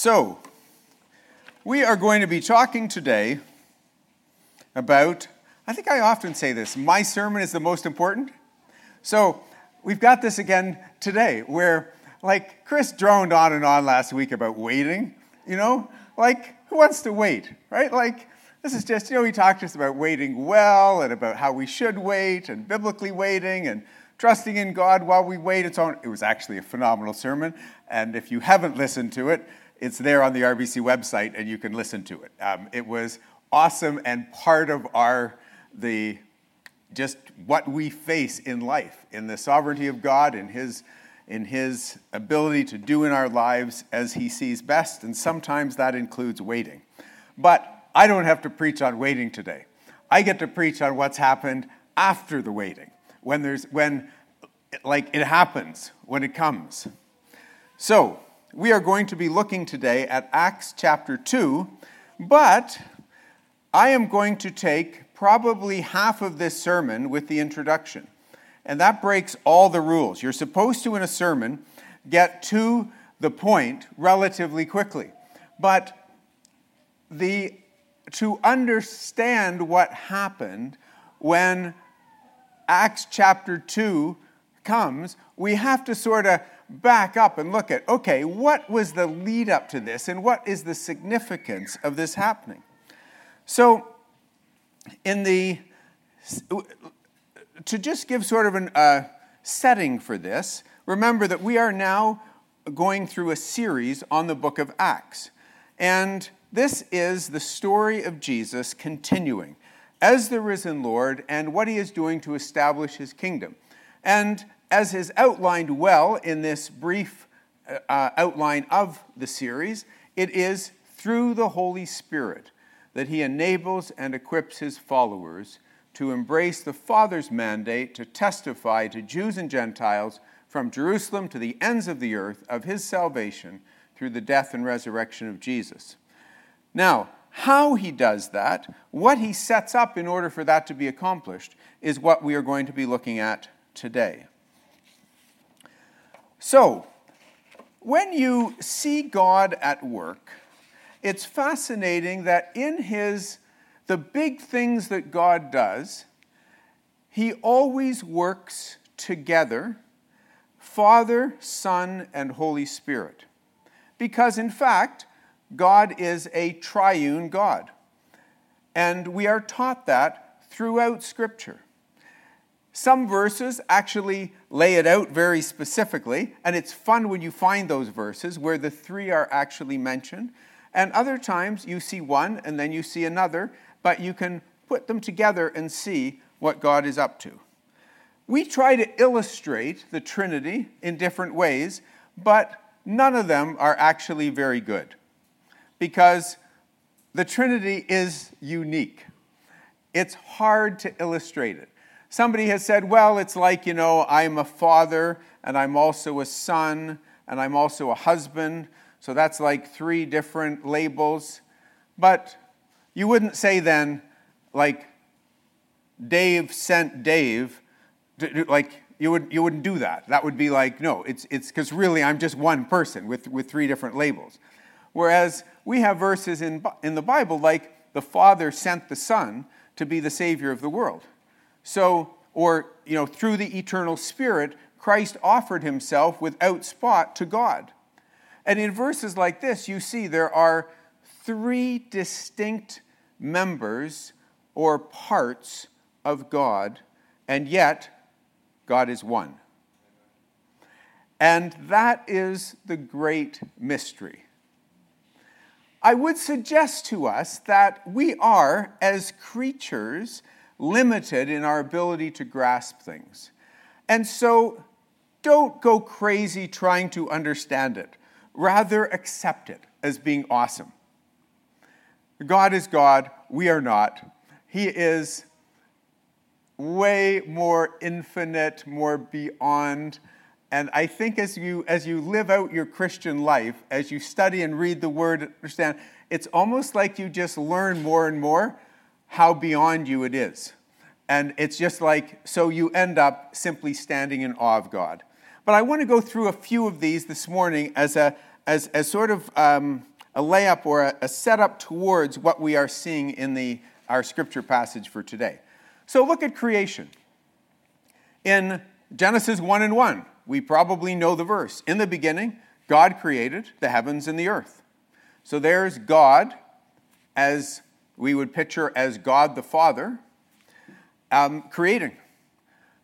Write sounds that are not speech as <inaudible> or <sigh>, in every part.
So, we are going to be talking today about, I think I often say this, my sermon is the most important. So, we've got this again today where, like, Chris droned on and on last week about waiting, you know? Like, who wants to wait, right? Like, this is just, you know, he talked to us about waiting well and about how we should wait and biblically waiting and trusting in God while we wait. It's on, it was actually a phenomenal sermon. And if you haven't listened to it, it's there on the RBC website and you can listen to it. Um, it was awesome and part of our, the, just what we face in life, in the sovereignty of God, in His, in His ability to do in our lives as He sees best. And sometimes that includes waiting. But I don't have to preach on waiting today. I get to preach on what's happened after the waiting, when there's when like it happens, when it comes. So, we are going to be looking today at Acts chapter 2, but I am going to take probably half of this sermon with the introduction. And that breaks all the rules. You're supposed to, in a sermon, get to the point relatively quickly. But the to understand what happened when Acts chapter 2 comes, we have to sort of back up and look at okay, what was the lead up to this and what is the significance of this happening? So, in the to just give sort of a uh, setting for this, remember that we are now going through a series on the book of Acts. And this is the story of Jesus continuing as the risen Lord and what he is doing to establish his kingdom. And as is outlined well in this brief uh, uh, outline of the series, it is through the Holy Spirit that he enables and equips his followers to embrace the Father's mandate to testify to Jews and Gentiles from Jerusalem to the ends of the earth of his salvation through the death and resurrection of Jesus. Now, how he does that, what he sets up in order for that to be accomplished, is what we are going to be looking at today. So, when you see God at work, it's fascinating that in his the big things that God does, he always works together, Father, Son, and Holy Spirit. Because in fact, God is a triune God. And we are taught that throughout Scripture. Some verses actually lay it out very specifically, and it's fun when you find those verses where the three are actually mentioned. And other times you see one and then you see another, but you can put them together and see what God is up to. We try to illustrate the Trinity in different ways, but none of them are actually very good because the Trinity is unique. It's hard to illustrate it. Somebody has said, well, it's like, you know, I'm a father and I'm also a son and I'm also a husband. So that's like three different labels. But you wouldn't say then, like, Dave sent Dave, like, you, would, you wouldn't do that. That would be like, no, it's because really I'm just one person with, with three different labels. Whereas we have verses in, in the Bible like the Father sent the Son to be the Savior of the world. So, or, you know, through the eternal Spirit, Christ offered himself without spot to God. And in verses like this, you see there are three distinct members or parts of God, and yet God is one. And that is the great mystery. I would suggest to us that we are, as creatures, limited in our ability to grasp things. And so don't go crazy trying to understand it. Rather, accept it as being awesome. God is God, we are not. He is way more infinite, more beyond and I think as you, as you live out your Christian life, as you study and read the Word, understand, it's almost like you just learn more and more how beyond you it is. And it's just like, so you end up simply standing in awe of God. But I want to go through a few of these this morning as a, as, as sort of um, a layup or a, a setup towards what we are seeing in the, our scripture passage for today. So look at creation. In Genesis 1 and 1, we probably know the verse. In the beginning, God created the heavens and the earth. So there's God as we would picture as God the Father um, creating.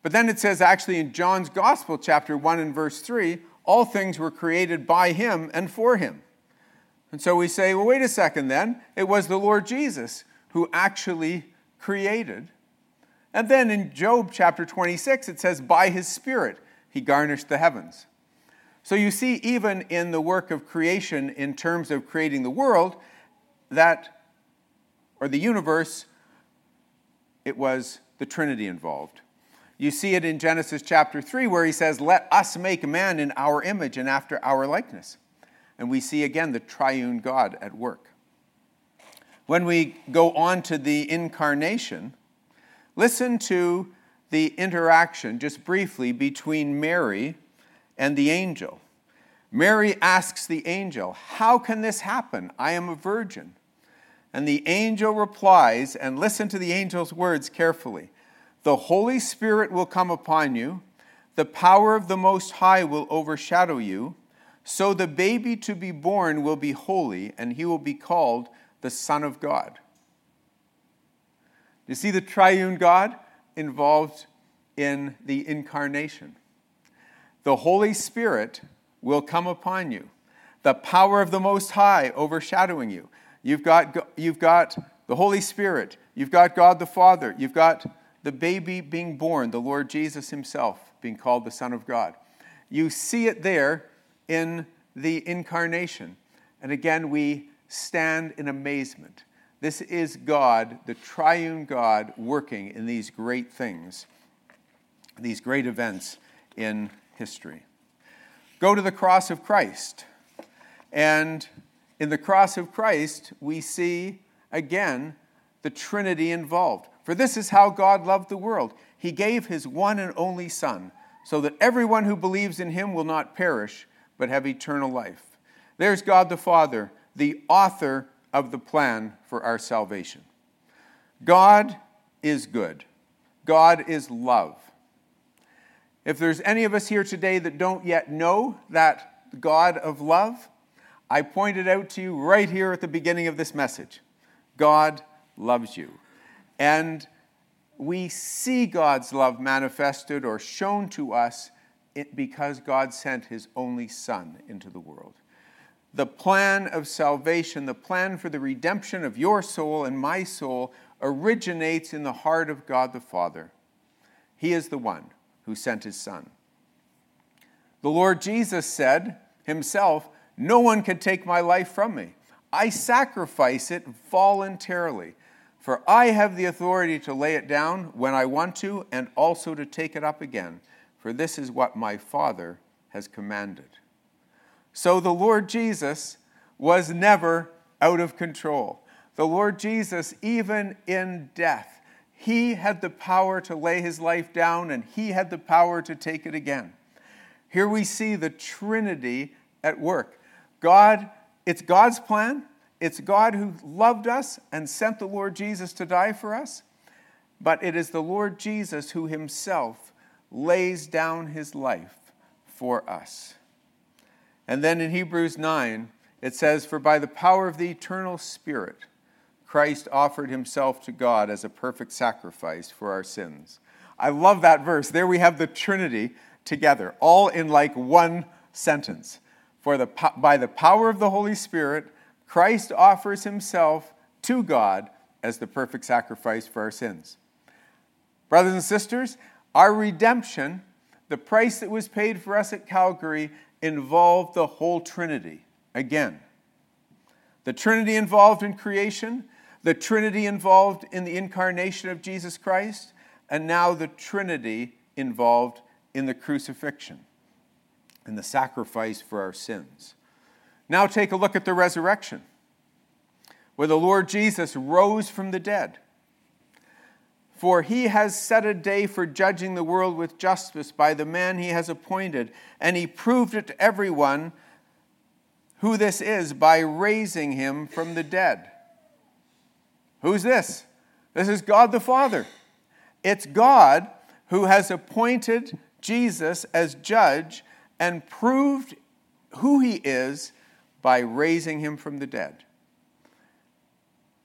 But then it says, actually, in John's Gospel, chapter 1 and verse 3, all things were created by him and for him. And so we say, well, wait a second then. It was the Lord Jesus who actually created. And then in Job chapter 26, it says, by his Spirit he garnished the heavens. So you see, even in the work of creation, in terms of creating the world, that, or the universe, it was the Trinity involved. You see it in Genesis chapter 3, where he says, Let us make man in our image and after our likeness. And we see again the triune God at work. When we go on to the incarnation, listen to the interaction, just briefly, between Mary and the angel. Mary asks the angel, How can this happen? I am a virgin. And the angel replies, and listen to the angel's words carefully The Holy Spirit will come upon you, the power of the Most High will overshadow you. So the baby to be born will be holy, and he will be called the Son of God. You see the triune God involved in the incarnation. The Holy Spirit will come upon you, the power of the Most High overshadowing you. You've got, you've got the Holy Spirit, you've got God the Father, you've got the baby being born, the Lord Jesus Himself being called the Son of God. You see it there in the incarnation. And again, we stand in amazement. This is God, the triune God, working in these great things, these great events in history. Go to the cross of Christ. And in the cross of Christ, we see again the Trinity involved. For this is how God loved the world. He gave his one and only Son, so that everyone who believes in him will not perish, but have eternal life. There's God the Father, the author of the plan for our salvation. God is good, God is love. If there's any of us here today that don't yet know that God of love, I pointed out to you right here at the beginning of this message God loves you. And we see God's love manifested or shown to us because God sent his only Son into the world. The plan of salvation, the plan for the redemption of your soul and my soul, originates in the heart of God the Father. He is the one who sent his Son. The Lord Jesus said himself, No one can take my life from me. I sacrifice it voluntarily, for I have the authority to lay it down when I want to and also to take it up again for this is what my Father has commanded. So the Lord Jesus was never out of control. The Lord Jesus, even in death, he had the power to lay his life down and he had the power to take it again. Here we see the Trinity at work. God, it's God's plan. It's God who loved us and sent the Lord Jesus to die for us. But it is the Lord Jesus who himself lays down his life for us. And then in Hebrews 9, it says, For by the power of the eternal Spirit, Christ offered himself to God as a perfect sacrifice for our sins. I love that verse. There we have the Trinity together, all in like one sentence. For the, by the power of the Holy Spirit, Christ offers himself to God as the perfect sacrifice for our sins. Brothers and sisters, our redemption, the price that was paid for us at Calvary, involved the whole Trinity again. The Trinity involved in creation, the Trinity involved in the incarnation of Jesus Christ, and now the Trinity involved in the crucifixion and the sacrifice for our sins. Now take a look at the resurrection, where the Lord Jesus rose from the dead. For he has set a day for judging the world with justice by the man he has appointed, and he proved it to everyone who this is by raising him from the dead. Who's this? This is God the Father. It's God who has appointed Jesus as judge and proved who he is by raising him from the dead.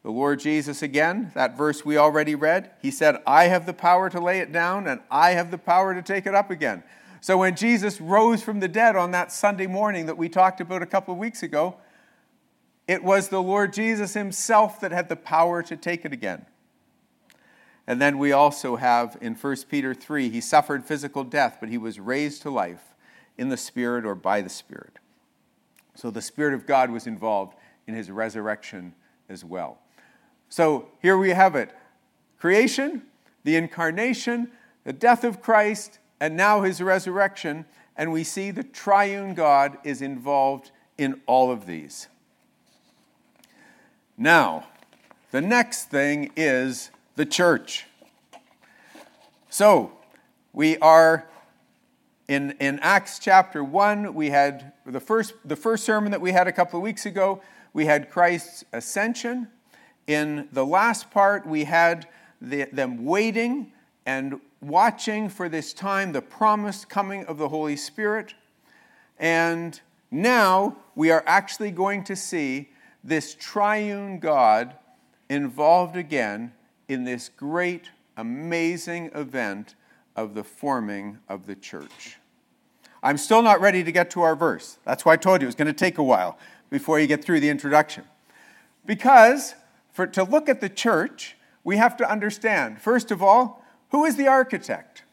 The Lord Jesus, again, that verse we already read, he said, I have the power to lay it down and I have the power to take it up again. So when Jesus rose from the dead on that Sunday morning that we talked about a couple of weeks ago, it was the Lord Jesus himself that had the power to take it again. And then we also have in 1 Peter 3, he suffered physical death, but he was raised to life in the Spirit or by the Spirit. So the Spirit of God was involved in his resurrection as well. So here we have it creation, the incarnation, the death of Christ, and now his resurrection. And we see the triune God is involved in all of these. Now, the next thing is the church. So, we are in, in Acts chapter 1, we had the first, the first sermon that we had a couple of weeks ago, we had Christ's ascension. In the last part, we had the, them waiting and watching for this time, the promised coming of the Holy Spirit. And now we are actually going to see this triune God involved again in this great, amazing event of the forming of the church. I'm still not ready to get to our verse. That's why I told you it was going to take a while before you get through the introduction. Because for, to look at the church, we have to understand, first of all, who is the architect?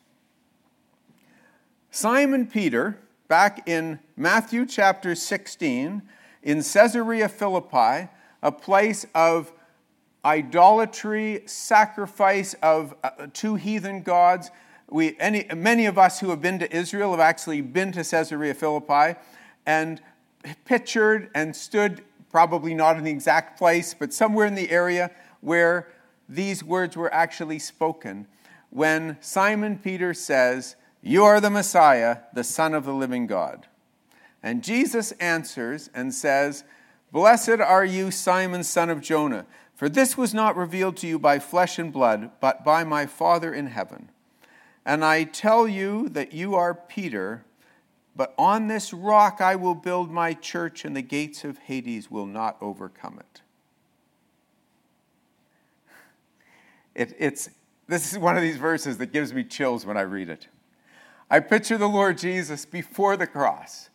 Simon Peter, back in Matthew chapter 16, in Caesarea Philippi, a place of idolatry, sacrifice of uh, two heathen gods. We, any, many of us who have been to Israel have actually been to Caesarea Philippi and pictured and stood, probably not in the exact place, but somewhere in the area where these words were actually spoken. When Simon Peter says, You are the Messiah, the Son of the living God. And Jesus answers and says, Blessed are you, Simon, son of Jonah. For this was not revealed to you by flesh and blood, but by my Father in heaven. And I tell you that you are Peter, but on this rock I will build my church, and the gates of Hades will not overcome it. it it's, this is one of these verses that gives me chills when I read it. I picture the Lord Jesus before the cross.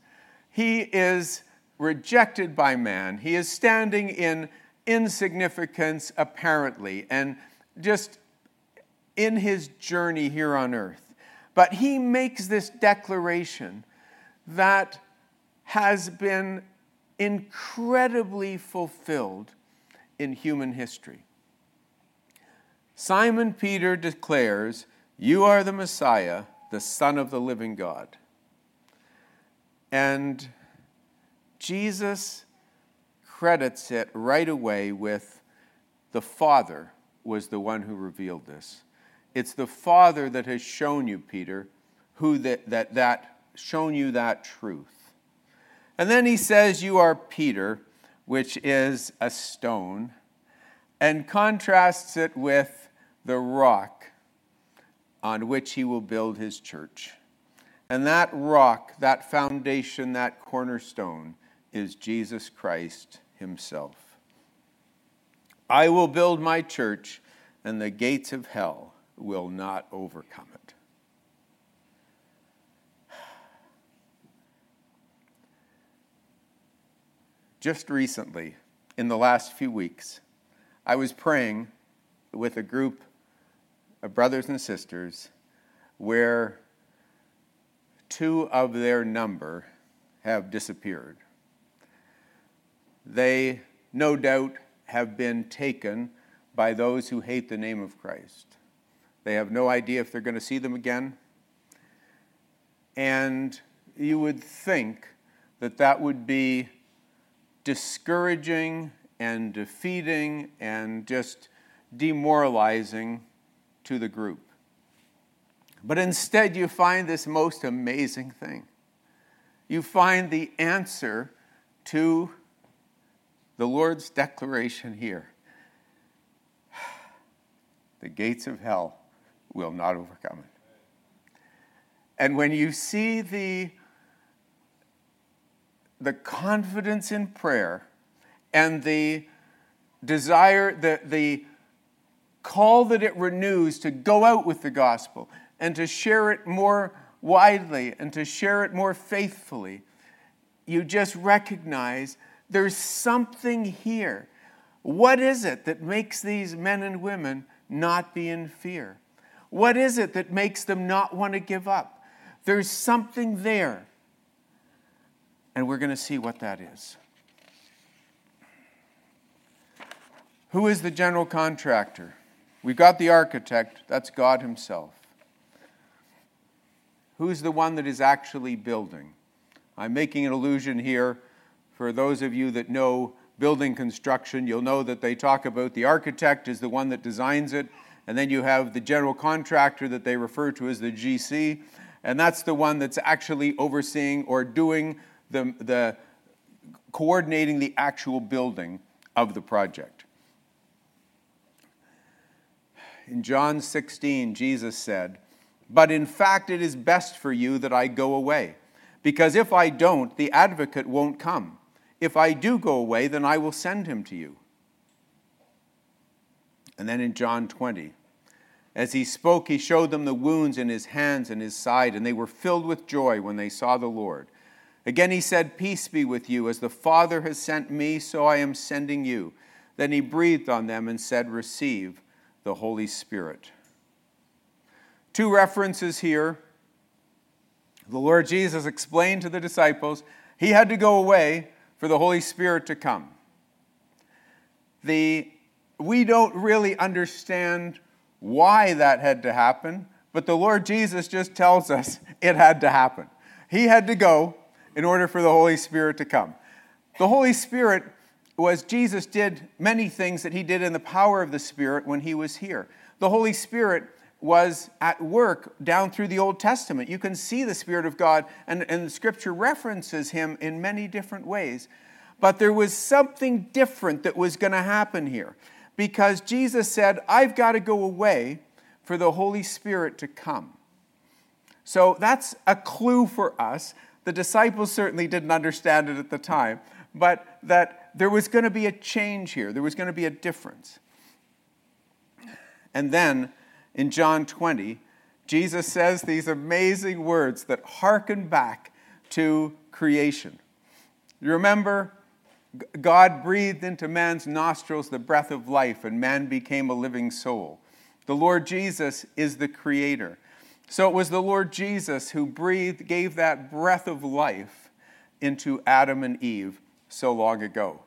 He is rejected by man, he is standing in insignificance, apparently, and just in his journey here on earth. But he makes this declaration that has been incredibly fulfilled in human history. Simon Peter declares, You are the Messiah, the Son of the living God. And Jesus credits it right away with the Father was the one who revealed this. It's the Father that has shown you, Peter, who that, that, that shown you that truth. And then he says, You are Peter, which is a stone, and contrasts it with the rock on which he will build his church. And that rock, that foundation, that cornerstone is Jesus Christ himself. I will build my church, and the gates of hell will not overcome it. Just recently, in the last few weeks, I was praying with a group of brothers and sisters where two of their number have disappeared. They, no doubt, have been taken by those who hate the name of Christ. They have no idea if they're going to see them again. And you would think that that would be discouraging and defeating and just demoralizing to the group. But instead, you find this most amazing thing. You find the answer to the Lord's declaration here <sighs> the gates of hell will not overcome it. And when you see the, the confidence in prayer and the desire, the, the call that it renews to go out with the gospel and to share it more widely and to share it more faithfully, you just recognize there's something here. What is it that makes these men and women not be in fear? What is it that makes them not want to give up? There's something there. And we're going to see what that is. Who is the general contractor? We've got the architect, that's God Himself. Who's the one that is actually building? I'm making an allusion here for those of you that know building construction. You'll know that they talk about the architect is the one that designs it, and then you have the general contractor that they refer to as the GC, and that's the one that's actually overseeing or doing the, the coordinating the actual building of the project. In John 16, Jesus said, But in fact, it is best for you that I go away, because if I don't, the advocate won't come. If I do go away, then I will send him to you. And then in John 20, as he spoke, he showed them the wounds in his hands and his side, and they were filled with joy when they saw the Lord. Again he said, Peace be with you. As the Father has sent me, so I am sending you. Then he breathed on them and said, Receive the Holy Spirit. Two references here. The Lord Jesus explained to the disciples he had to go away for the Holy Spirit to come. The, we don't really understand why that had to happen, but the Lord Jesus just tells us <laughs> it had to happen. He had to go in order for the Holy Spirit to come. The Holy Spirit was Jesus did many things that he did in the power of the Spirit when he was here. The Holy Spirit was at work down through the Old Testament. You can see the Spirit of God, and, and the scripture references him in many different ways. But there was something different that was going to happen here because Jesus said, I've got to go away for the Holy Spirit to come. So that's a clue for us. The disciples certainly didn't understand it at the time, but that there was going to be a change here, there was going to be a difference. And then in John 20, Jesus says these amazing words that harken back to creation. You remember, God breathed into man's nostrils the breath of life, and man became a living soul. The Lord Jesus is the creator. So it was the Lord Jesus who breathed, gave that breath of life into Adam and Eve so long ago.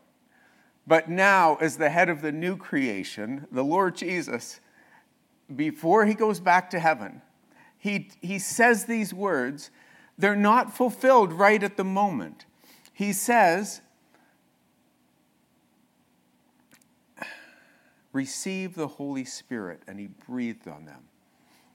But now, as the head of the new creation, the Lord Jesus, before he goes back to heaven, he, he says these words. They're not fulfilled right at the moment. He says, Receive the Holy Spirit, and he breathed on them.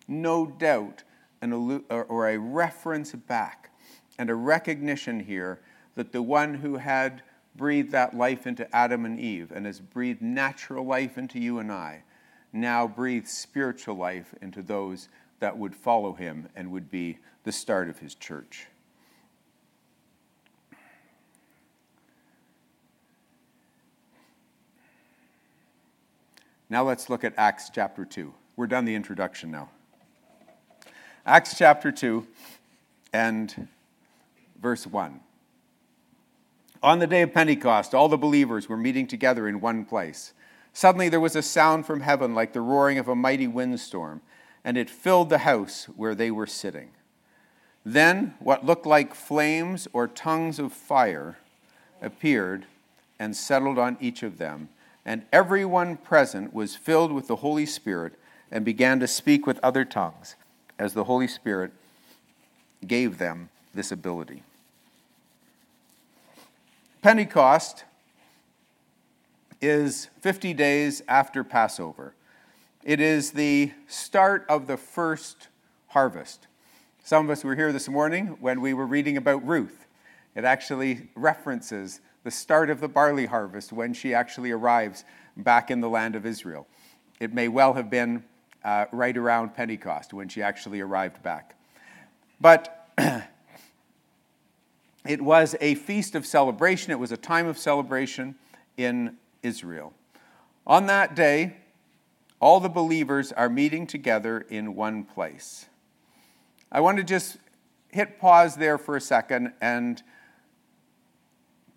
No doubt, an, or a reference back and a recognition here that the one who had breathed that life into Adam and Eve and has breathed natural life into you and I, now breathes spiritual life into those that would follow him and would be the start of his church. Now let's look at Acts chapter 2. We're done the introduction now. Acts chapter 2 and verse 1. On the day of Pentecost, all the believers were meeting together in one place. Suddenly there was a sound from heaven like the roaring of a mighty windstorm, and it filled the house where they were sitting. Then what looked like flames or tongues of fire appeared and settled on each of them, and everyone present was filled with the Holy Spirit and began to speak with other tongues as the Holy Spirit gave them this ability. Pentecost is 50 days after Passover. It is the start of the first harvest. Some of us were here this morning when we were reading about Ruth. It actually references the start of the barley harvest when she actually arrives back in the land of Israel. It may well have been uh, right around Pentecost when she actually arrived back. But <clears throat> it was a feast of celebration, it was a time of celebration in Israel. On that day, all the believers are meeting together in one place. I want to just hit pause there for a second and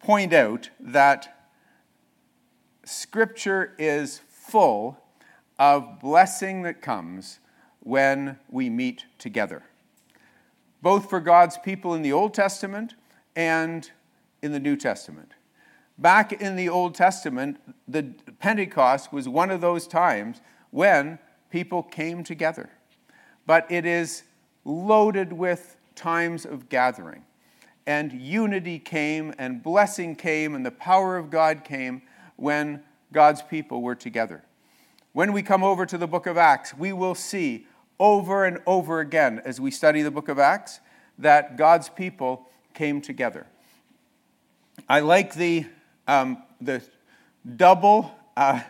point out that Scripture is full of blessing that comes when we meet together, both for God's people in the Old Testament and in the New Testament. Back in the Old Testament, the Pentecost was one of those times when people came together. But it is loaded with times of gathering. And unity came, and blessing came, and the power of God came when God's people were together. When we come over to the book of Acts, we will see over and over again as we study the book of Acts that God's people came together. I like the, um, the double, uh,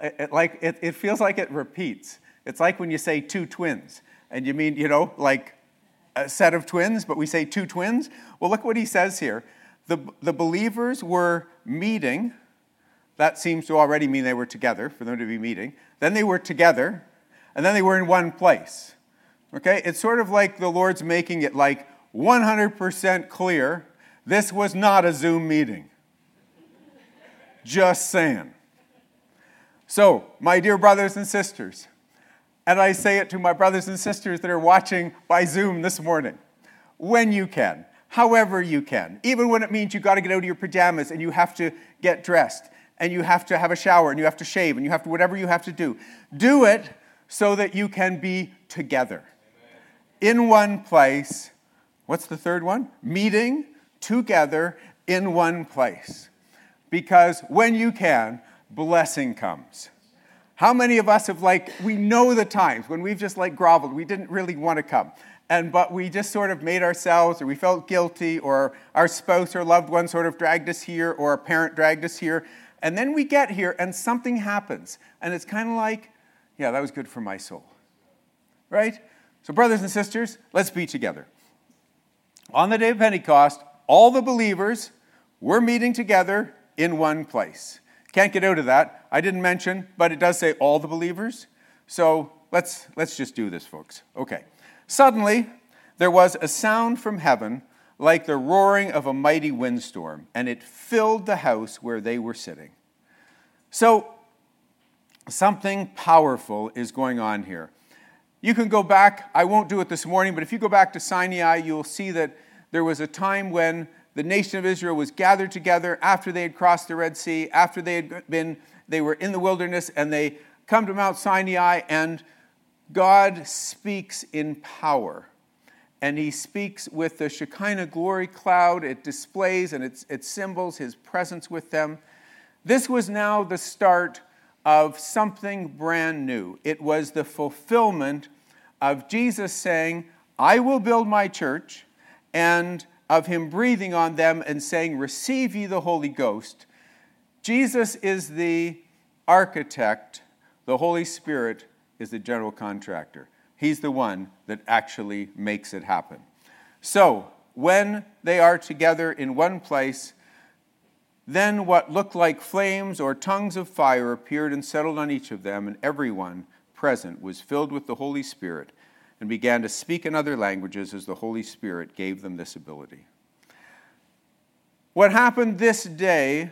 it, like, it, it feels like it repeats. It's like when you say two twins, and you mean, you know, like a set of twins, but we say two twins. Well, look what he says here. The, the believers were meeting. That seems to already mean they were together, for them to be meeting. Then they were together, and then they were in one place. Okay? It's sort of like the Lord's making it like 100% clear this was not a Zoom meeting. Just saying. So, my dear brothers and sisters, and I say it to my brothers and sisters that are watching by Zoom this morning when you can, however you can, even when it means you've got to get out of your pajamas and you have to get dressed and you have to have a shower and you have to shave and you have to whatever you have to do. Do it so that you can be together in one place. What's the third one? Meeting together in one place. Because when you can, blessing comes. How many of us have like, we know the times when we've just like groveled, we didn't really want to come. And but we just sort of made ourselves, or we felt guilty, or our spouse or loved one sort of dragged us here, or a parent dragged us here. And then we get here and something happens. And it's kind of like, yeah, that was good for my soul. Right? So, brothers and sisters, let's be together. On the day of Pentecost, all the believers were meeting together in one place. Can't get out of that. I didn't mention, but it does say all the believers. So let's, let's just do this, folks. Okay. Suddenly, there was a sound from heaven like the roaring of a mighty windstorm, and it filled the house where they were sitting. So, something powerful is going on here. You can go back, I won't do it this morning, but if you go back to Sinai, you'll see that there was a time when the nation of Israel was gathered together after they had crossed the Red Sea, after they had been, they were in the wilderness, and they come to Mount Sinai, and God speaks in power. And he speaks with the Shekinah glory cloud. It displays and it, it symbols his presence with them. This was now the start of something brand new. It was the fulfillment of Jesus saying, I will build my church, and of him breathing on them and saying, Receive ye the Holy Ghost. Jesus is the architect, the Holy Spirit is the general contractor. He's the one that actually makes it happen. So, when they are together in one place, then what looked like flames or tongues of fire appeared and settled on each of them, and everyone present was filled with the Holy Spirit and began to speak in other languages as the Holy Spirit gave them this ability. What happened this day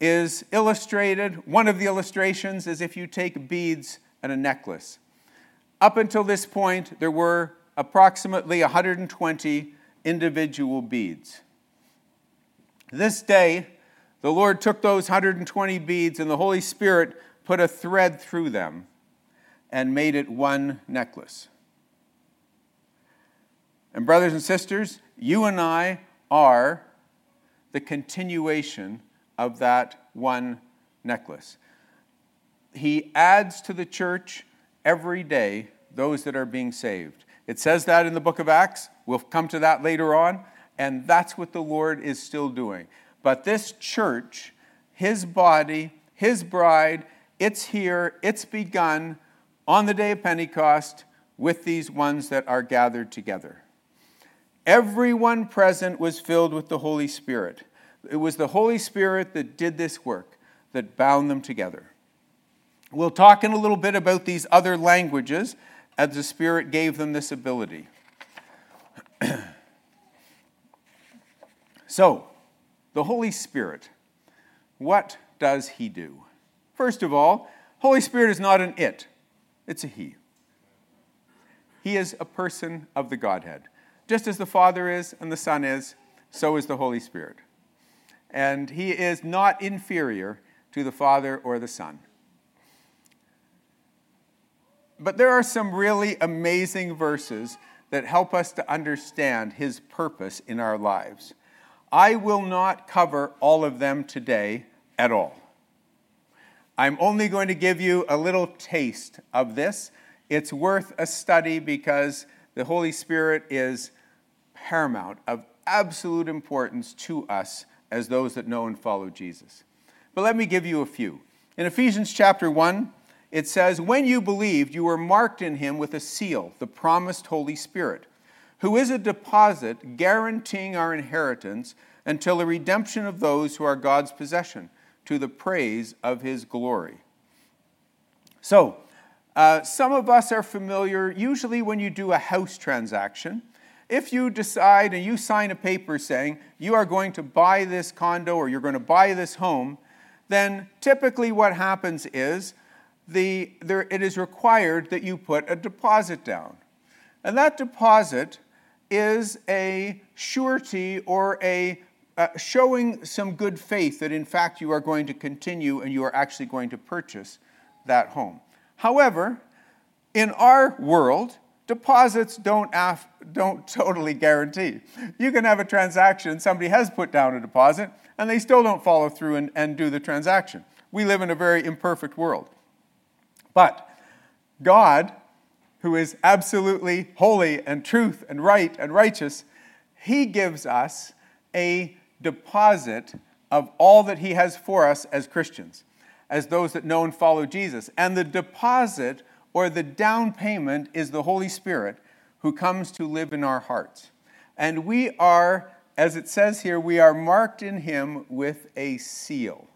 is illustrated. One of the illustrations is if you take beads and a necklace. Up until this point, there were approximately 120 individual beads. This day, the Lord took those 120 beads and the Holy Spirit put a thread through them and made it one necklace. And, brothers and sisters, you and I are the continuation of that one necklace. He adds to the church every day those that are being saved. It says that in the book of Acts. We'll come to that later on. And that's what the Lord is still doing. But this church, his body, his bride, it's here, it's begun on the day of Pentecost with these ones that are gathered together. Everyone present was filled with the Holy Spirit. It was the Holy Spirit that did this work, that bound them together. We'll talk in a little bit about these other languages as the Spirit gave them this ability. <clears throat> so, the Holy Spirit, what does He do? First of all, Holy Spirit is not an it, it's a He. He is a person of the Godhead. Just as the Father is and the Son is, so is the Holy Spirit. And He is not inferior to the Father or the Son. But there are some really amazing verses that help us to understand His purpose in our lives. I will not cover all of them today at all. I'm only going to give you a little taste of this. It's worth a study because the Holy Spirit is paramount, of absolute importance to us as those that know and follow Jesus. But let me give you a few. In Ephesians chapter 1, it says, When you believed, you were marked in him with a seal, the promised Holy Spirit who is a deposit guaranteeing our inheritance until the redemption of those who are God's possession, to the praise of his glory. So, uh, some of us are familiar, usually when you do a house transaction, if you decide and you sign a paper saying you are going to buy this condo or you're going to buy this home, then typically what happens is the, there, it is required that you put a deposit down. And that deposit is a surety or a uh, showing some good faith that in fact you are going to continue and you are actually going to purchase that home. However, in our world, deposits don't, af- don't totally guarantee. You can have a transaction, somebody has put down a deposit, and they still don't follow through and, and do the transaction. We live in a very imperfect world. But God who is absolutely holy and truth and right and righteous, he gives us a deposit of all that he has for us as Christians, as those that know and follow Jesus. And the deposit or the down payment is the Holy Spirit who comes to live in our hearts. And we are, as it says here, we are marked in him with a seal.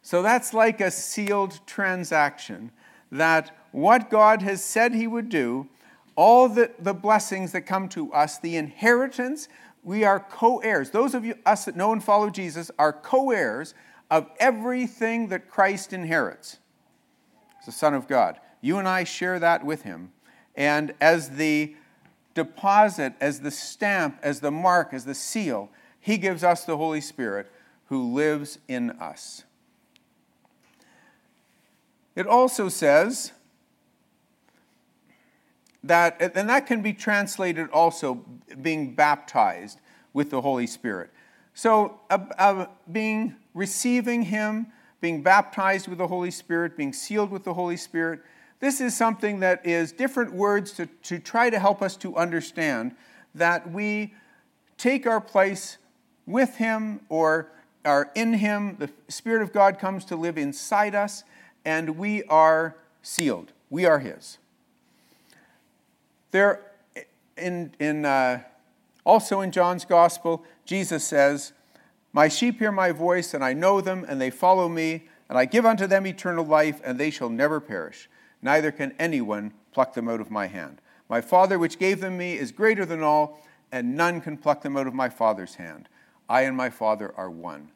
So that's like a sealed transaction that what God has said He would do, all the, the blessings that come to us, the inheritance, we are co heirs. Those of you, us that know and follow Jesus are co heirs of everything that Christ inherits. As the Son of God. You and I share that with Him. And as the deposit, as the stamp, as the mark, as the seal, He gives us the Holy Spirit who lives in us. It also says that, and that can be translated also being baptized with the Holy Spirit. So, uh, uh, being receiving Him, being baptized with the Holy Spirit, being sealed with the Holy Spirit, this is something that is different words to, to try to help us to understand that we take our place with Him or are in Him. The Spirit of God comes to live inside us, and we are sealed. We are His. There, in, in, uh, also in John's Gospel, Jesus says, My sheep hear my voice, and I know them, and they follow me, and I give unto them eternal life, and they shall never perish. Neither can anyone pluck them out of my hand. My Father, which gave them me, is greater than all, and none can pluck them out of my Father's hand. I and my Father are one.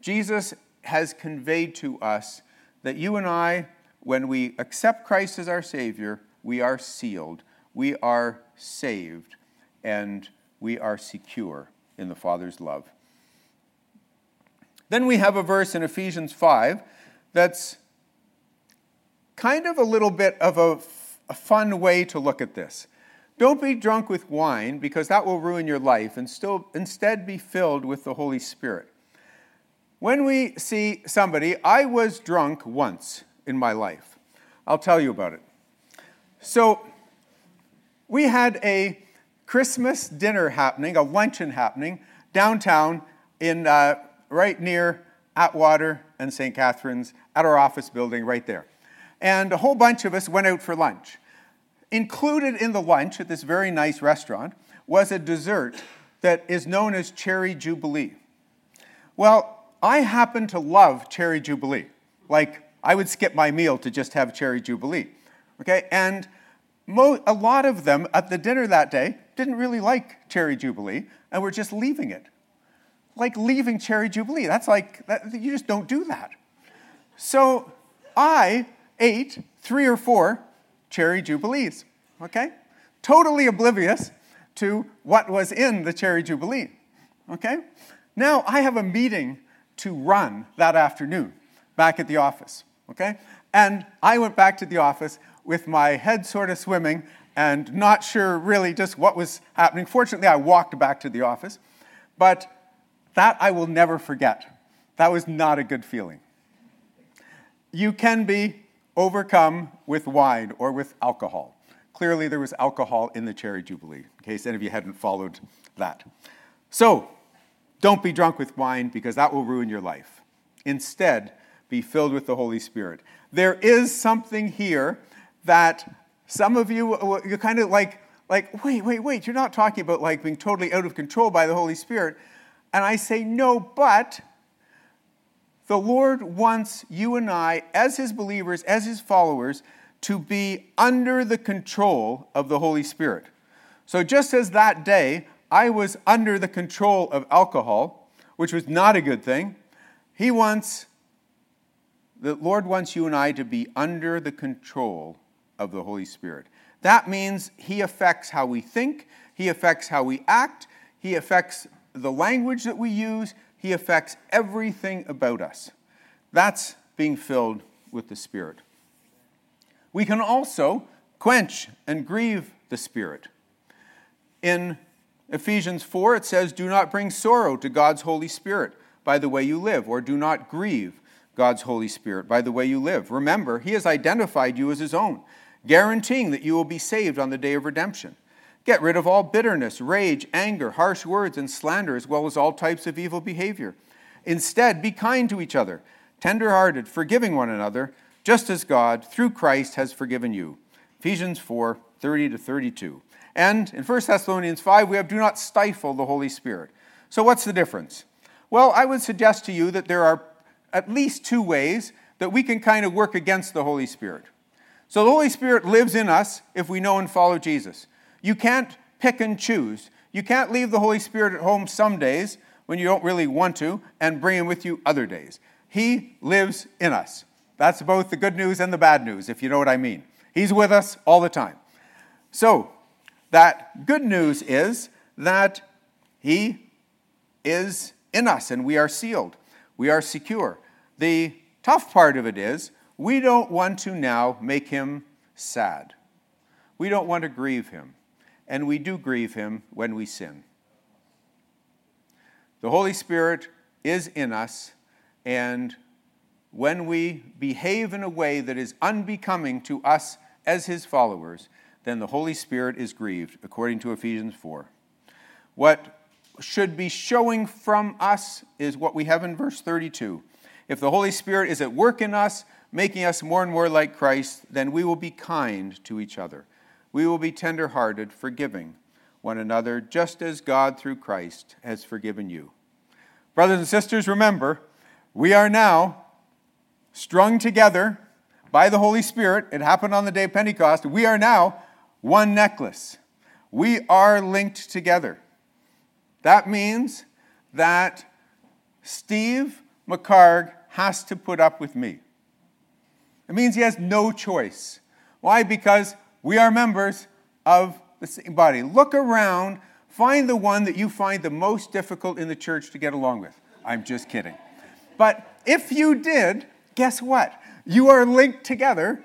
Jesus has conveyed to us that you and I, when we accept Christ as our Savior, we are sealed we are saved and we are secure in the Father's love. Then we have a verse in Ephesians 5 that's kind of a little bit of a, a fun way to look at this. Don't be drunk with wine because that will ruin your life and still instead be filled with the Holy Spirit. When we see somebody, I was drunk once in my life. I'll tell you about it. So we had a Christmas dinner happening, a luncheon happening downtown in uh, right near Atwater and St. Catherine's at our office building right there. And a whole bunch of us went out for lunch. Included in the lunch at this very nice restaurant was a dessert that is known as Cherry Jubilee. Well, I happen to love Cherry Jubilee. Like, I would skip my meal to just have Cherry Jubilee. Okay? And mo- a lot of them at the dinner that day didn't really like Cherry Jubilee and were just leaving it. Like leaving Cherry Jubilee. That's like, that, you just don't do that. So I ate three or four Cherry Jubilees. Okay? Totally oblivious to what was in the Cherry Jubilee. Okay? Now I have a meeting to run that afternoon back at the office. Okay? And I went back to the office with my head sort of swimming and not sure really just what was happening. Fortunately, I walked back to the office. But that I will never forget. That was not a good feeling. You can be overcome with wine or with alcohol. Clearly, there was alcohol in the Cherry Jubilee, in case any of you hadn't followed that. So, don't be drunk with wine because that will ruin your life. Instead, be filled with the Holy Spirit. There is something here that some of you, uh, you're kind of like, like, wait, wait, wait, you're not talking about like being totally out of control by the Holy Spirit. And I say, no, but the Lord wants you and I, as his believers, as his followers, to be under the control of the Holy Spirit. So just as that day I was under the control of alcohol, which was not a good thing, he wants the Lord wants you and I to be under the control of the Holy Spirit. That means He affects how we think, He affects how we act, He affects the language that we use, He affects everything about us. That's being filled with the Spirit. We can also quench and grieve the Spirit. In Ephesians 4, it says, Do not bring sorrow to God's Holy Spirit by the way you live, or do not grieve God's Holy Spirit by the way you live. Remember, He has identified you as His own, guaranteeing that you will be saved on the day of redemption. Get rid of all bitterness, rage, anger, harsh words, and slander, as well as all types of evil behavior. Instead, be kind to each other, tenderhearted, forgiving one another, just as God, through Christ, has forgiven you. Ephesians 4 30 to 32. And in 1 Thessalonians 5, we have do not stifle the Holy Spirit. So, what's the difference? Well, I would suggest to you that there are at least two ways that we can kind of work against the Holy Spirit. So the Holy Spirit lives in us if we know and follow Jesus. You can't pick and choose. You can't leave the Holy Spirit at home some days when you don't really want to and bring him with you other days. He lives in us. That's both the good news and the bad news, if you know what I mean. He's with us all the time. So, that good news is that He is in us and we are sealed we are secure. The tough part of it is we don't want to now make him sad. We don't want to grieve him. And we do grieve him when we sin. The Holy Spirit is in us, and when we behave in a way that is unbecoming to us as his followers, then the Holy Spirit is grieved, according to Ephesians 4. What should be showing from us is what we have in verse 32. If the Holy Spirit is at work in us, making us more and more like Christ, then we will be kind to each other. We will be tenderhearted, forgiving one another, just as God through Christ has forgiven you. Brothers and sisters, remember, we are now strung together by the Holy Spirit. It happened on the day of Pentecost. We are now one necklace. We are linked together. That means that Steve McCarg has to put up with me. It means he has no choice. Why? Because we are members of the same body. Look around, find the one that you find the most difficult in the church to get along with. I'm just kidding. But if you did, guess what? You are linked together,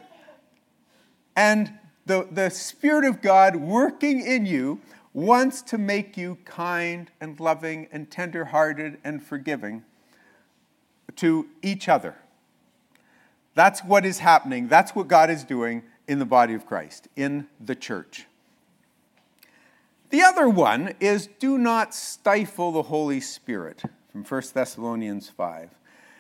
and the, the Spirit of God working in you wants to make you kind and loving and tenderhearted and forgiving to each other. That's what is happening. That's what God is doing in the body of Christ, in the church. The other one is do not stifle the Holy Spirit from 1 Thessalonians 5.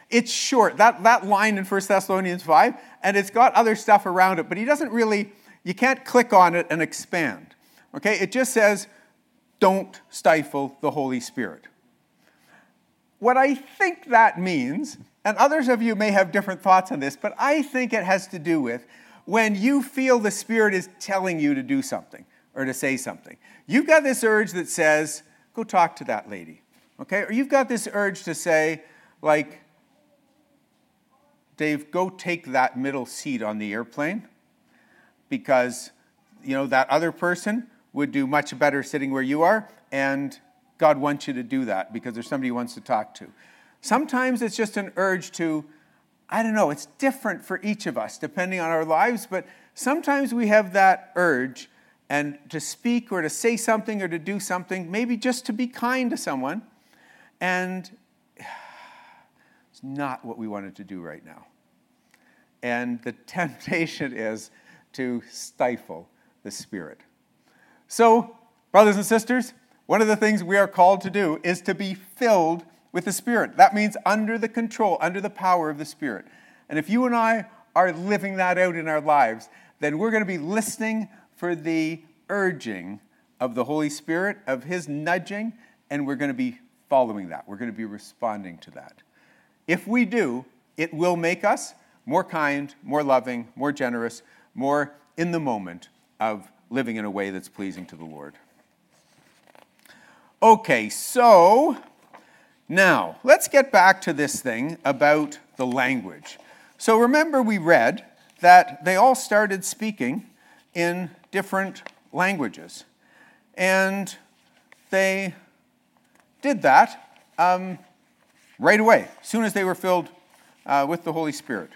It's short, that, that line in 1 Thessalonians 5, and it's got other stuff around it, but he doesn't really, you can't click on it and expand. Okay, it just says, don't stifle the Holy Spirit. What I think that means, and others of you may have different thoughts on this, but I think it has to do with when you feel the Spirit is telling you to do something or to say something. You've got this urge that says, go talk to that lady. Okay? Or you've got this urge to say, like, Dave, go take that middle seat on the airplane because, you know, that other person would do much better sitting where you are, and God wants you to do that because there's somebody he wants to talk to. Sometimes it's just an urge to, I don't know, it's different for each of us depending on our lives, but sometimes we have that urge and to speak or to say something or to do something, maybe just to be kind to someone, and <sighs> it's not what we wanted to do right now. And the <laughs> temptation is to stifle the Spirit. So, brothers and sisters, one of the things we are called to do is to be filled with the Spirit. That means under the control, under the power of the Spirit. And if you and I are living that out in our lives, then we're going to be listening for the urging of the Holy Spirit, of His nudging, and we're going to be following that. We're going to be responding to that. If we do, it will make us more kind, more loving, more generous, more in the moment of living in a way that's pleasing to the Lord. Okay, so now let's get back to this thing about the language. So remember, we read that they all started speaking in different languages. And they did that um, right away, as soon as they were filled uh, with the Holy Spirit.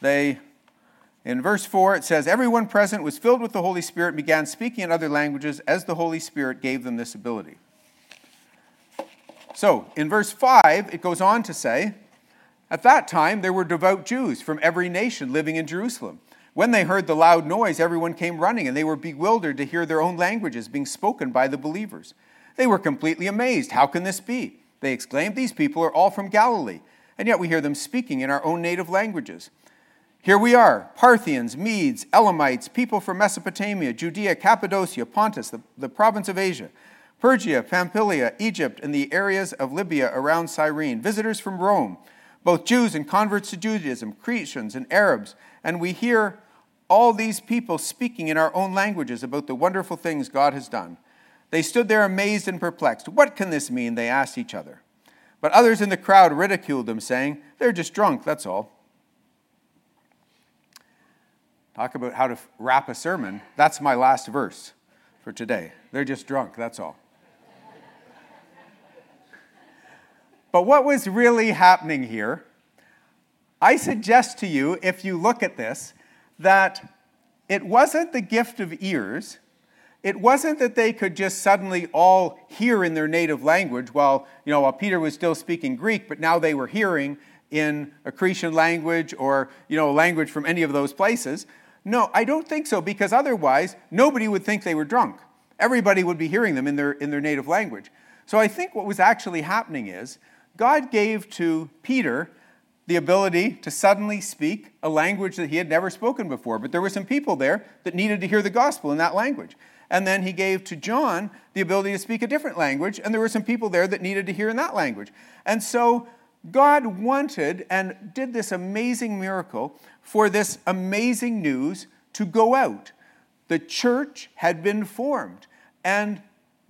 They in verse 4, it says, Everyone present was filled with the Holy Spirit and began speaking in other languages as the Holy Spirit gave them this ability. So, in verse 5, it goes on to say, At that time there were devout Jews from every nation living in Jerusalem. When they heard the loud noise, everyone came running, and they were bewildered to hear their own languages being spoken by the believers. They were completely amazed. How can this be? They exclaimed, These people are all from Galilee, and yet we hear them speaking in our own native languages. Here we are Parthians, Medes, Elamites, people from Mesopotamia, Judea, Cappadocia, Pontus, the, the province of Asia, Phrygia, Pamphylia, Egypt, and the areas of Libya around Cyrene, visitors from Rome, both Jews and converts to Judaism, Cretans and Arabs, and we hear all these people speaking in our own languages about the wonderful things God has done. They stood there amazed and perplexed. What can this mean? They asked each other. But others in the crowd ridiculed them, saying, They're just drunk, that's all. Talk about how to wrap a sermon. That's my last verse for today. They're just drunk, that's all. But what was really happening here, I suggest to you, if you look at this, that it wasn't the gift of ears. It wasn't that they could just suddenly all hear in their native language while, you know, while Peter was still speaking Greek, but now they were hearing in a Cretan language or, you know, a language from any of those places. No, I don't think so, because otherwise, nobody would think they were drunk. Everybody would be hearing them in their, in their native language. So I think what was actually happening is God gave to Peter the ability to suddenly speak a language that he had never spoken before. But there were some people there that needed to hear the gospel in that language. And then he gave to John the ability to speak a different language, and there were some people there that needed to hear in that language. And so God wanted and did this amazing miracle for this amazing news to go out. The church had been formed, and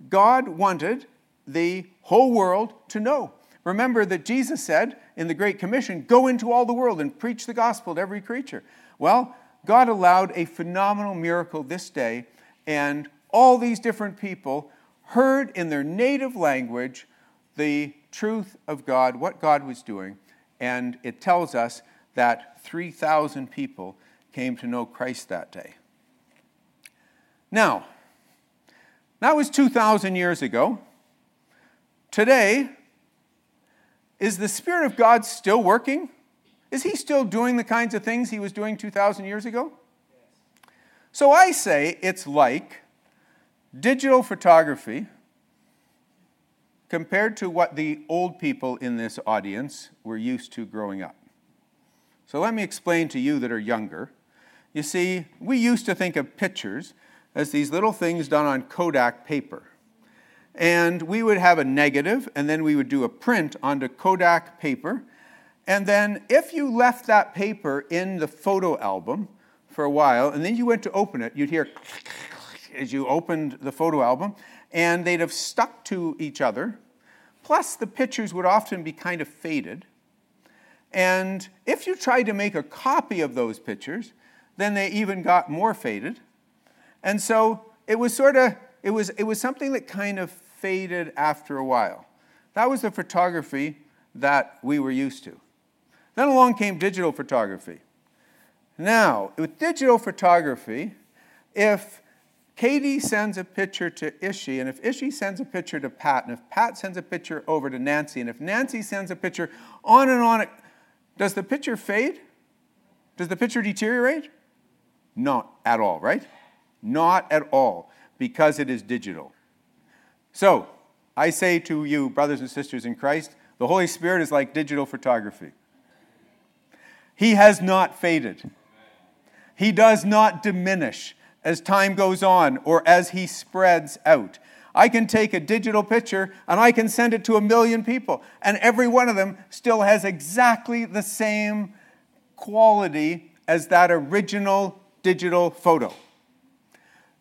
God wanted the whole world to know. Remember that Jesus said in the Great Commission, Go into all the world and preach the gospel to every creature. Well, God allowed a phenomenal miracle this day, and all these different people heard in their native language the truth of God, what God was doing, and it tells us that 3,000 people came to know Christ that day. Now, that was 2,000 years ago. Today, is the Spirit of God still working? Is He still doing the kinds of things He was doing 2,000 years ago? So I say it's like digital photography compared to what the old people in this audience were used to growing up. So let me explain to you that are younger. You see, we used to think of pictures as these little things done on Kodak paper. And we would have a negative, and then we would do a print onto Kodak paper. And then, if you left that paper in the photo album for a while, and then you went to open it, you'd hear <laughs> as you opened the photo album, and they'd have stuck to each other. Plus, the pictures would often be kind of faded. And if you tried to make a copy of those pictures, then they even got more faded. And so it was sort of, it was, it was something that kind of faded after a while. That was the photography that we were used to. Then along came digital photography. Now, with digital photography, if Katie sends a picture to Ishi, and if Ishi sends a picture to Pat, and if Pat sends a picture over to Nancy, and if Nancy sends a picture on and on, does the picture fade? Does the picture deteriorate? Not at all, right? Not at all, because it is digital. So, I say to you, brothers and sisters in Christ, the Holy Spirit is like digital photography. He has not faded, He does not diminish as time goes on or as He spreads out. I can take a digital picture and I can send it to a million people, and every one of them still has exactly the same quality as that original digital photo.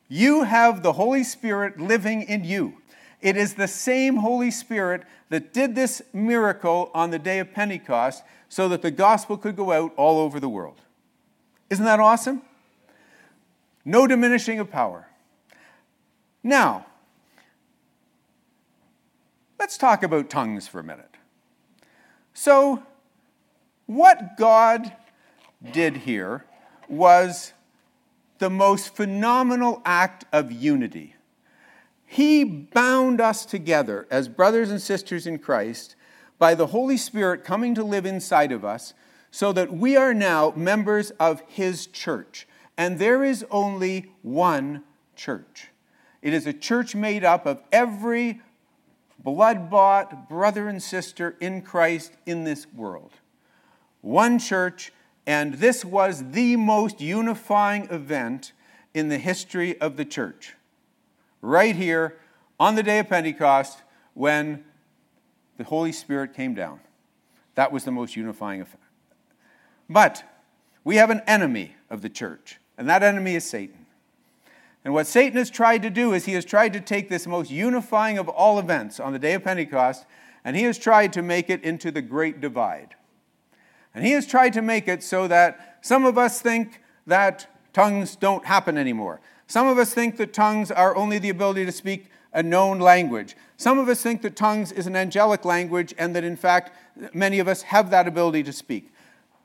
You have the Holy Spirit living in you. It is the same Holy Spirit that did this miracle on the day of Pentecost so that the gospel could go out all over the world. Isn't that awesome? No diminishing of power. Now, let's talk about tongues for a minute. So, what God did here was the most phenomenal act of unity. He bound us together as brothers and sisters in Christ by the Holy Spirit coming to live inside of us so that we are now members of His church. And there is only one church. It is a church made up of every blood bought brother and sister in Christ in this world. One church, and this was the most unifying event in the history of the church right here on the day of Pentecost when the Holy Spirit came down. That was the most unifying effect. But we have an enemy of the church, and that enemy is Satan. And what Satan has tried to do is he has tried to take this most unifying of all events on the day of Pentecost, and he has tried to make it into the great divide. And he has tried to make it so that some of us think that tongues don't happen anymore. Some of us think that tongues are only the ability to speak a known language. Some of us think that tongues is an angelic language and that, in fact, many of us have that ability to speak.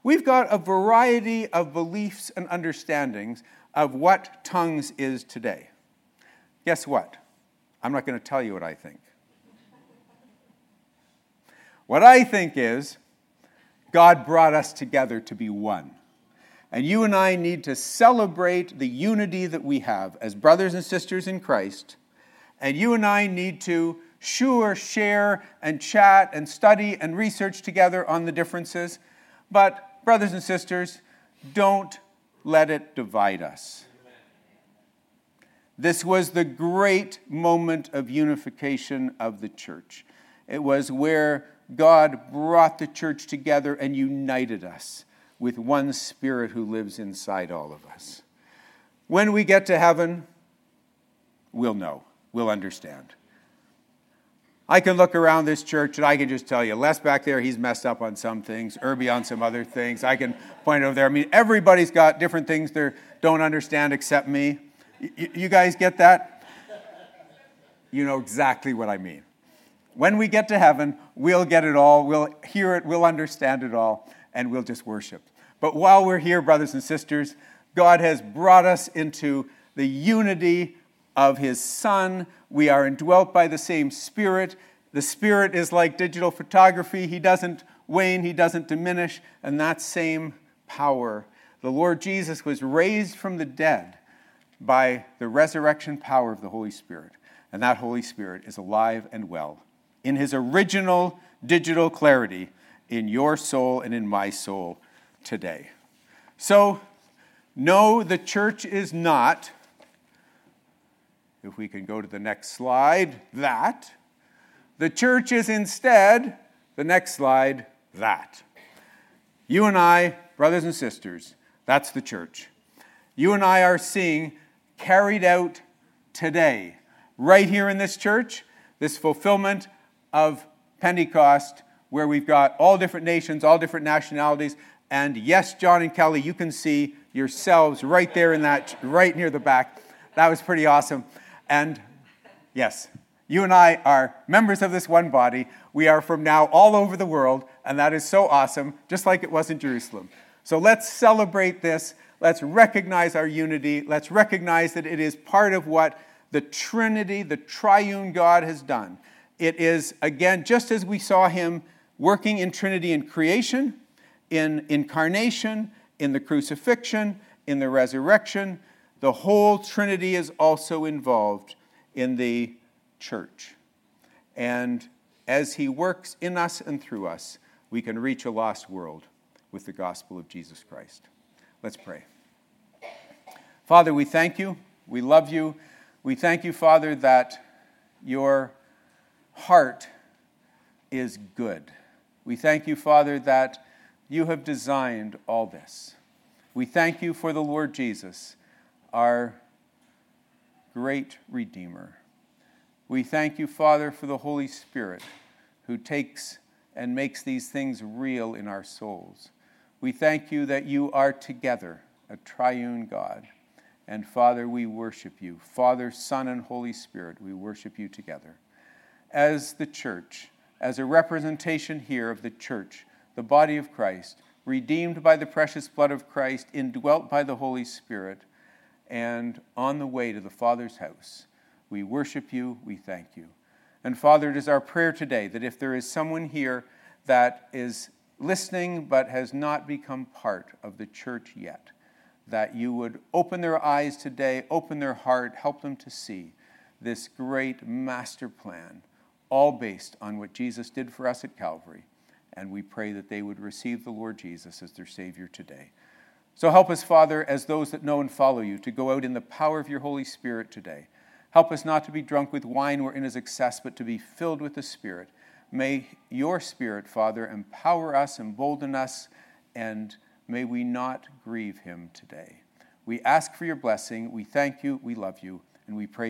We've got a variety of beliefs and understandings of what tongues is today. Guess what? I'm not going to tell you what I think. What I think is God brought us together to be one. And you and I need to celebrate the unity that we have as brothers and sisters in Christ. And you and I need to sure share and chat and study and research together on the differences. But, brothers and sisters, don't let it divide us. This was the great moment of unification of the church. It was where God brought the church together and united us with one Spirit who lives inside all of us. When we get to heaven, we'll know, we'll understand. I can look around this church and I can just tell you, Les back there, he's messed up on some things, Irby on some other things. I can point over there. I mean, everybody's got different things they don't understand except me. you guys get that? You know exactly what I mean. When we get to heaven, we'll get it all, we'll hear it, we'll understand it all, and we'll just worship. But while we're here, brothers and sisters, God has brought us into the unity of His Son. We are indwelt by the same Spirit. The Spirit is like digital photography, He doesn't wane, He doesn't diminish, and that same power. The Lord Jesus was raised from the dead by the resurrection power of the Holy Spirit, and that Holy Spirit is alive and well in his original digital clarity in your soul and in my soul today. So, no, the church is not, if we can go to the next slide, that. The church is instead, the next slide, that. You and I, brothers and sisters, that's the church. You and I are seeing carried out today, right here in this church, this fulfillment of Pentecost, where we've got all different nations, all different nationalities. And yes, John and Kelly, you can see yourselves right there in that, right near the back. That was pretty awesome. And yes, you and I are members of this one body. We are from now all over the world, and that is so awesome, just like it was in Jerusalem. So let's celebrate this. Let's recognize our unity. Let's recognize that it is part of what the Trinity, the triune God, has done. It is, again, just as we saw him working in Trinity in creation, in incarnation, in the crucifixion, in the resurrection, the whole Trinity is also involved in the church. And as he works in us and through us, we can reach a lost world with the gospel of Jesus Christ. Let's pray. Father, we thank you. We love you. We thank you, Father, that your heart is good. We thank you, Father, that you have designed all this. We thank you for the Lord Jesus, our great Redeemer. We thank you, Father, for the Holy Spirit who takes and makes these things real in our souls. We thank you that you are together, a triune God. And Father, we worship you. Father, Son, and Holy Spirit, we worship you together. As the church, as a representation here of the church, the body of Christ, redeemed by the precious blood of Christ, indwelt by the Holy Spirit, and on the way to the Father's house. We worship you, we thank you. And Father, it is our prayer today that if there is someone here that is listening but has not become part of the church yet, that you would open their eyes today, open their heart, help them to see this great master plan, all based on what Jesus did for us at Calvary. And we pray that they would receive the Lord Jesus as their Savior today. So help us, Father, as those that know and follow you, to go out in the power of your Holy Spirit today. Help us not to be drunk with wine wherein is excess, but to be filled with the Spirit. May your Spirit, Father, empower us, embolden us, and may we not grieve him today. We ask for your blessing. We thank you. We love you. And we pray.